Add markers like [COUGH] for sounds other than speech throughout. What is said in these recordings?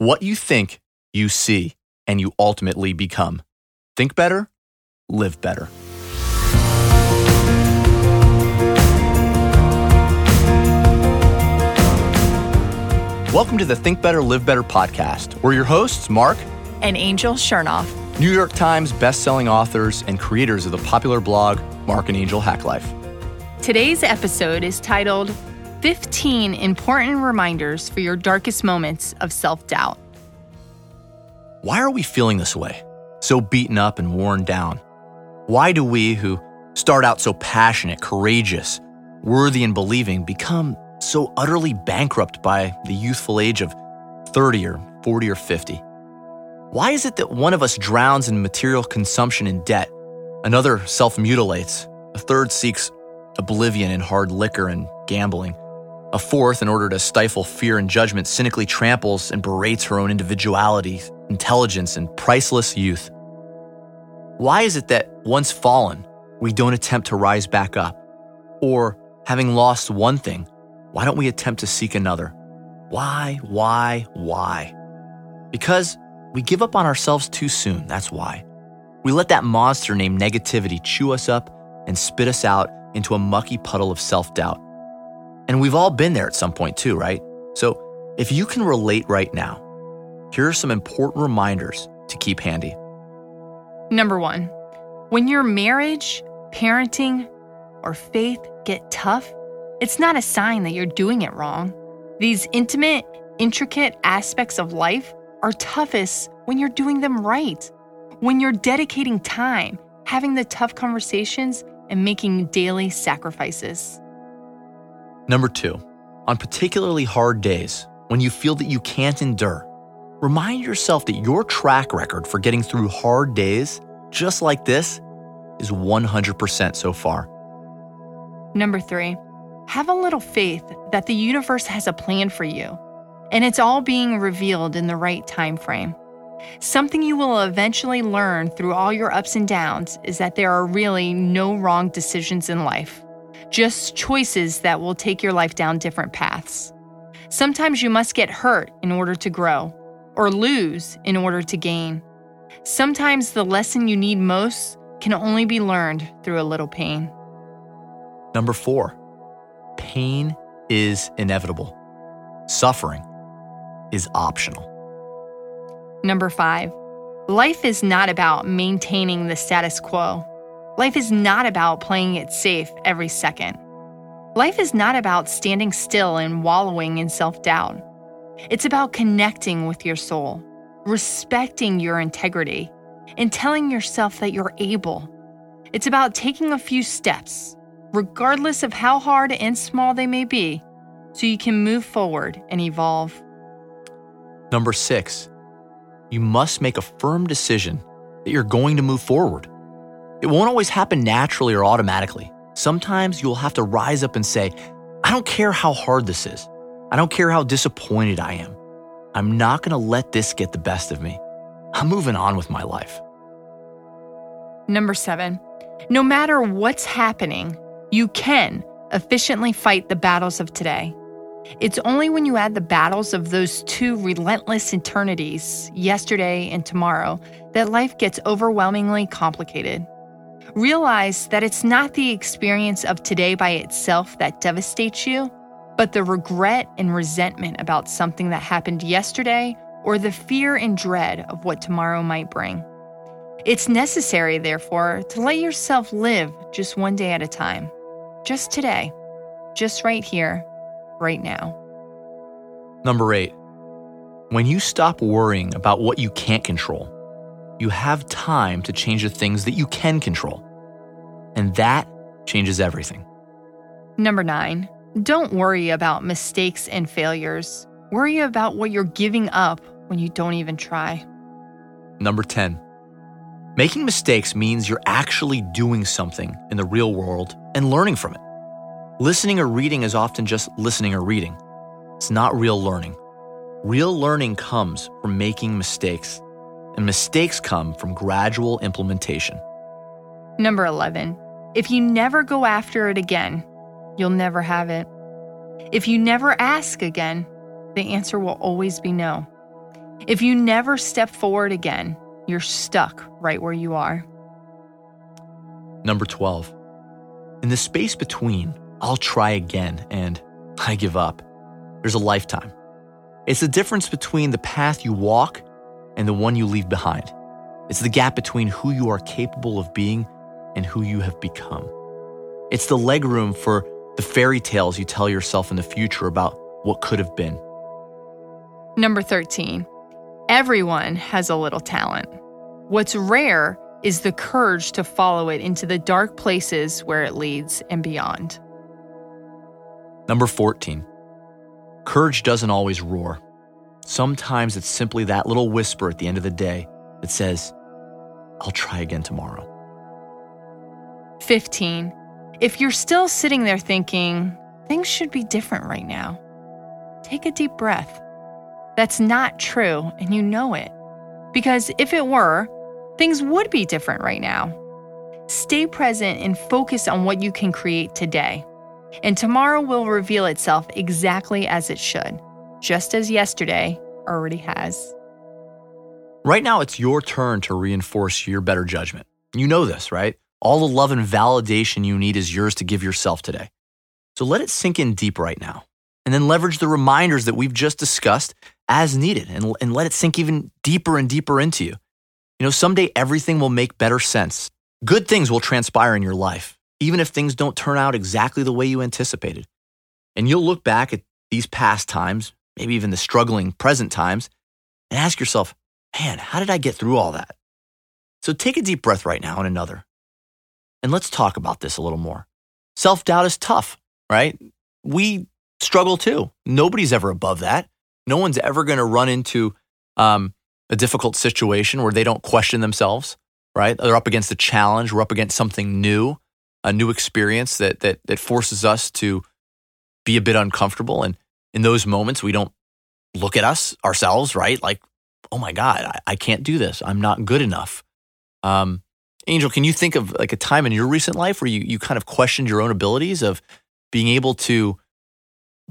What you think, you see, and you ultimately become. Think better, live better. Welcome to the Think Better, Live Better podcast. We're your hosts, Mark and Angel Chernoff, New York Times bestselling authors and creators of the popular blog Mark and Angel Hack Life. Today's episode is titled 15 Important Reminders for Your Darkest Moments of Self Doubt. Why are we feeling this way? So beaten up and worn down? Why do we, who start out so passionate, courageous, worthy, and believing, become so utterly bankrupt by the youthful age of 30 or 40 or 50? Why is it that one of us drowns in material consumption and debt, another self mutilates, a third seeks oblivion in hard liquor and gambling, a fourth, in order to stifle fear and judgment, cynically tramples and berates her own individuality, intelligence, and priceless youth? Why is it that once fallen, we don't attempt to rise back up? Or, having lost one thing, why don't we attempt to seek another? Why, why, why? Because we give up on ourselves too soon, that's why. We let that monster named negativity chew us up and spit us out into a mucky puddle of self doubt. And we've all been there at some point too, right? So if you can relate right now, here are some important reminders to keep handy. Number one, when your marriage, parenting, or faith get tough, it's not a sign that you're doing it wrong. These intimate, intricate aspects of life are toughest when you're doing them right, when you're dedicating time, having the tough conversations, and making daily sacrifices. Number two, on particularly hard days, when you feel that you can't endure, remind yourself that your track record for getting through hard days, just like this, is 100% so far. Number three, have a little faith that the universe has a plan for you, and it's all being revealed in the right time frame. Something you will eventually learn through all your ups and downs is that there are really no wrong decisions in life, just choices that will take your life down different paths. Sometimes you must get hurt in order to grow, or lose in order to gain. Sometimes the lesson you need most can only be learned through a little pain. Number four, pain is inevitable. Suffering is optional. Number five, life is not about maintaining the status quo. Life is not about playing it safe every second. Life is not about standing still and wallowing in self doubt. It's about connecting with your soul, respecting your integrity, and telling yourself that you're able. It's about taking a few steps, regardless of how hard and small they may be, so you can move forward and evolve. Number six, you must make a firm decision that you're going to move forward. It won't always happen naturally or automatically. Sometimes you'll have to rise up and say, I don't care how hard this is. I don't care how disappointed I am. I'm not going to let this get the best of me. I'm moving on with my life. Number seven, no matter what's happening, you can efficiently fight the battles of today. It's only when you add the battles of those two relentless eternities, yesterday and tomorrow, that life gets overwhelmingly complicated. Realize that it's not the experience of today by itself that devastates you, but the regret and resentment about something that happened yesterday or the fear and dread of what tomorrow might bring. It's necessary, therefore, to let yourself live just one day at a time, just today, just right here, right now. Number eight, when you stop worrying about what you can't control, you have time to change the things that you can control. And that changes everything. Number nine, don't worry about mistakes and failures. Worry about what you're giving up when you don't even try. Number 10, making mistakes means you're actually doing something in the real world and learning from it. Listening or reading is often just listening or reading. It's not real learning. Real learning comes from making mistakes, and mistakes come from gradual implementation. Number 11. If you never go after it again, you'll never have it. If you never ask again, the answer will always be no. If you never step forward again, you're stuck right where you are. Number 12. In the space between, I'll try again and I give up, there's a lifetime. It's the difference between the path you walk and the one you leave behind. It's the gap between who you are capable of being and who you have become. It's the legroom for the fairy tales you tell yourself in the future about what could have been. Number 13. Everyone has a little talent. What's rare is the courage to follow it into the dark places where it leads and beyond. Number 14. Courage doesn't always roar. Sometimes it's simply that little whisper at the end of the day that says, I'll try again tomorrow. 15. If you're still sitting there thinking, things should be different right now, take a deep breath. That's not true, and you know it. Because if it were, things would be different right now. Stay present and focus on what you can create today. And tomorrow will reveal itself exactly as it should, just as yesterday already has. Right now, it's your turn to reinforce your better judgment. You know this, right? All the love and validation you need is yours to give yourself today. So let it sink in deep right now. And then leverage the reminders that we've just discussed as needed and, and let it sink even deeper and deeper into you. You know, someday everything will make better sense. Good things will transpire in your life, even if things don't turn out exactly the way you anticipated. And you'll look back at these past times, maybe even the struggling present times, and ask yourself, man, how did I get through all that? So take a deep breath right now and another. And let's talk about this a little more. Self doubt is tough, right? We struggle too. Nobody's ever above that. No one's ever going to run into um, a difficult situation where they don't question themselves, right? They're up against a challenge. We're up against something new, a new experience that that that forces us to be a bit uncomfortable. And in those moments, we don't look at us ourselves, right? Like, oh my God, I, I can't do this. I'm not good enough. Um, Angel, can you think of like a time in your recent life where you you kind of questioned your own abilities of being able to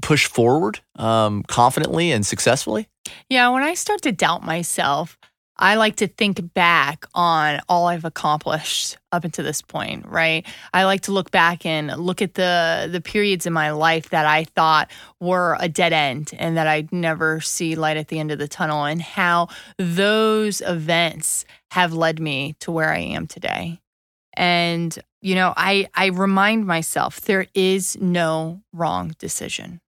push forward um, confidently and successfully? Yeah, when I start to doubt myself, I like to think back on all I've accomplished up until this point, right? I like to look back and look at the the periods in my life that I thought were a dead end and that I'd never see light at the end of the tunnel and how those events have led me to where I am today. And you know, I I remind myself there is no wrong decision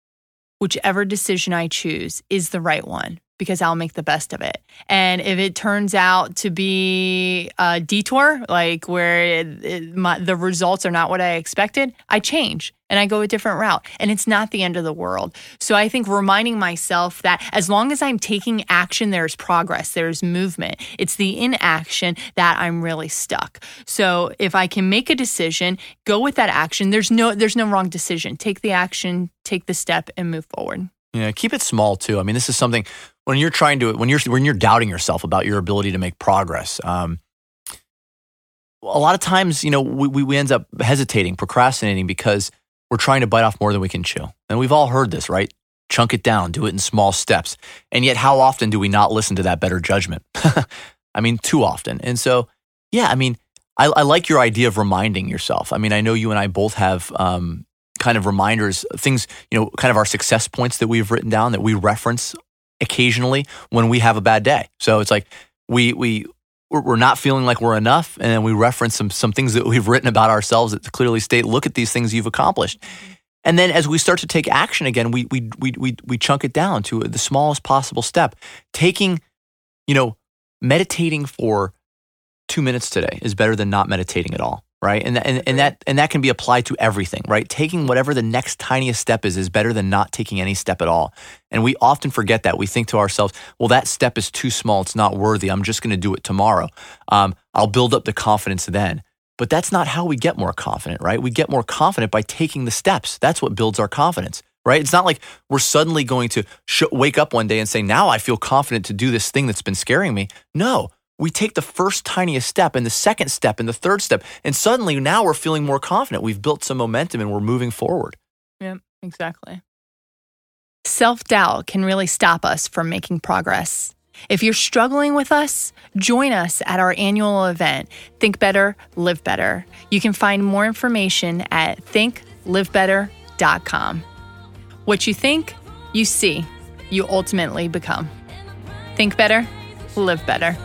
whichever decision I choose is the right one because I'll make the best of it. And if it turns out to be a detour, like where it, it, my, the results are not what I expected, I change and I go a different route. And it's not the end of the world. So I think reminding myself that as long as I'm taking action, there's progress, there's movement. It's the inaction that I'm really stuck. So if I can make a decision, go with that action, there's no there's no wrong decision. Take the action, take the step and move forward. Yeah, keep it small too. I mean, this is something when you're trying to when you're when you're doubting yourself about your ability to make progress. Um, a lot of times, you know, we we end up hesitating, procrastinating because we're trying to bite off more than we can chew. And we've all heard this, right? Chunk it down, do it in small steps. And yet, how often do we not listen to that better judgment? [LAUGHS] I mean, too often. And so, yeah, I mean, I, I, like your idea of reminding yourself. I mean, I know you and I both have um, kind of reminders, things, you know, kind of our success points that we've written down that we reference occasionally when we have a bad day. So it's like we we we're not feeling like we're enough, and then we reference some some things that we've written about ourselves that clearly state, look at these things you've accomplished. Mm-hmm. And then as we start to take action again, we we we we we chunk it down to the smallest possible step. Taking, you know, meditating for two minutes today is better than not meditating at all right? And, and, and that and that can be applied to everything, right? Taking whatever the next tiniest step is is better than not taking any step at all. And we often forget that. We think to ourselves, well, that step is too small. It's not worthy. I'm just going to do it tomorrow. Um, I'll build up the confidence then. But that's not how we get more confident, right? We get more confident by taking the steps. That's what builds our confidence, right? It's not like we're suddenly going to sh- wake up one day and say, now I feel confident to do this thing that's been scaring me. No, we take the first tiniest step and the second step and the third step. And suddenly now we're feeling more confident. We've built some momentum and we're moving forward. Yeah, exactly. Self doubt can really stop us from making progress. If you're struggling with us, join us at our annual event, Think Better, Live Better. You can find more information at thinklivebetter.com. What you think, you see, you ultimately become. Think better, live better.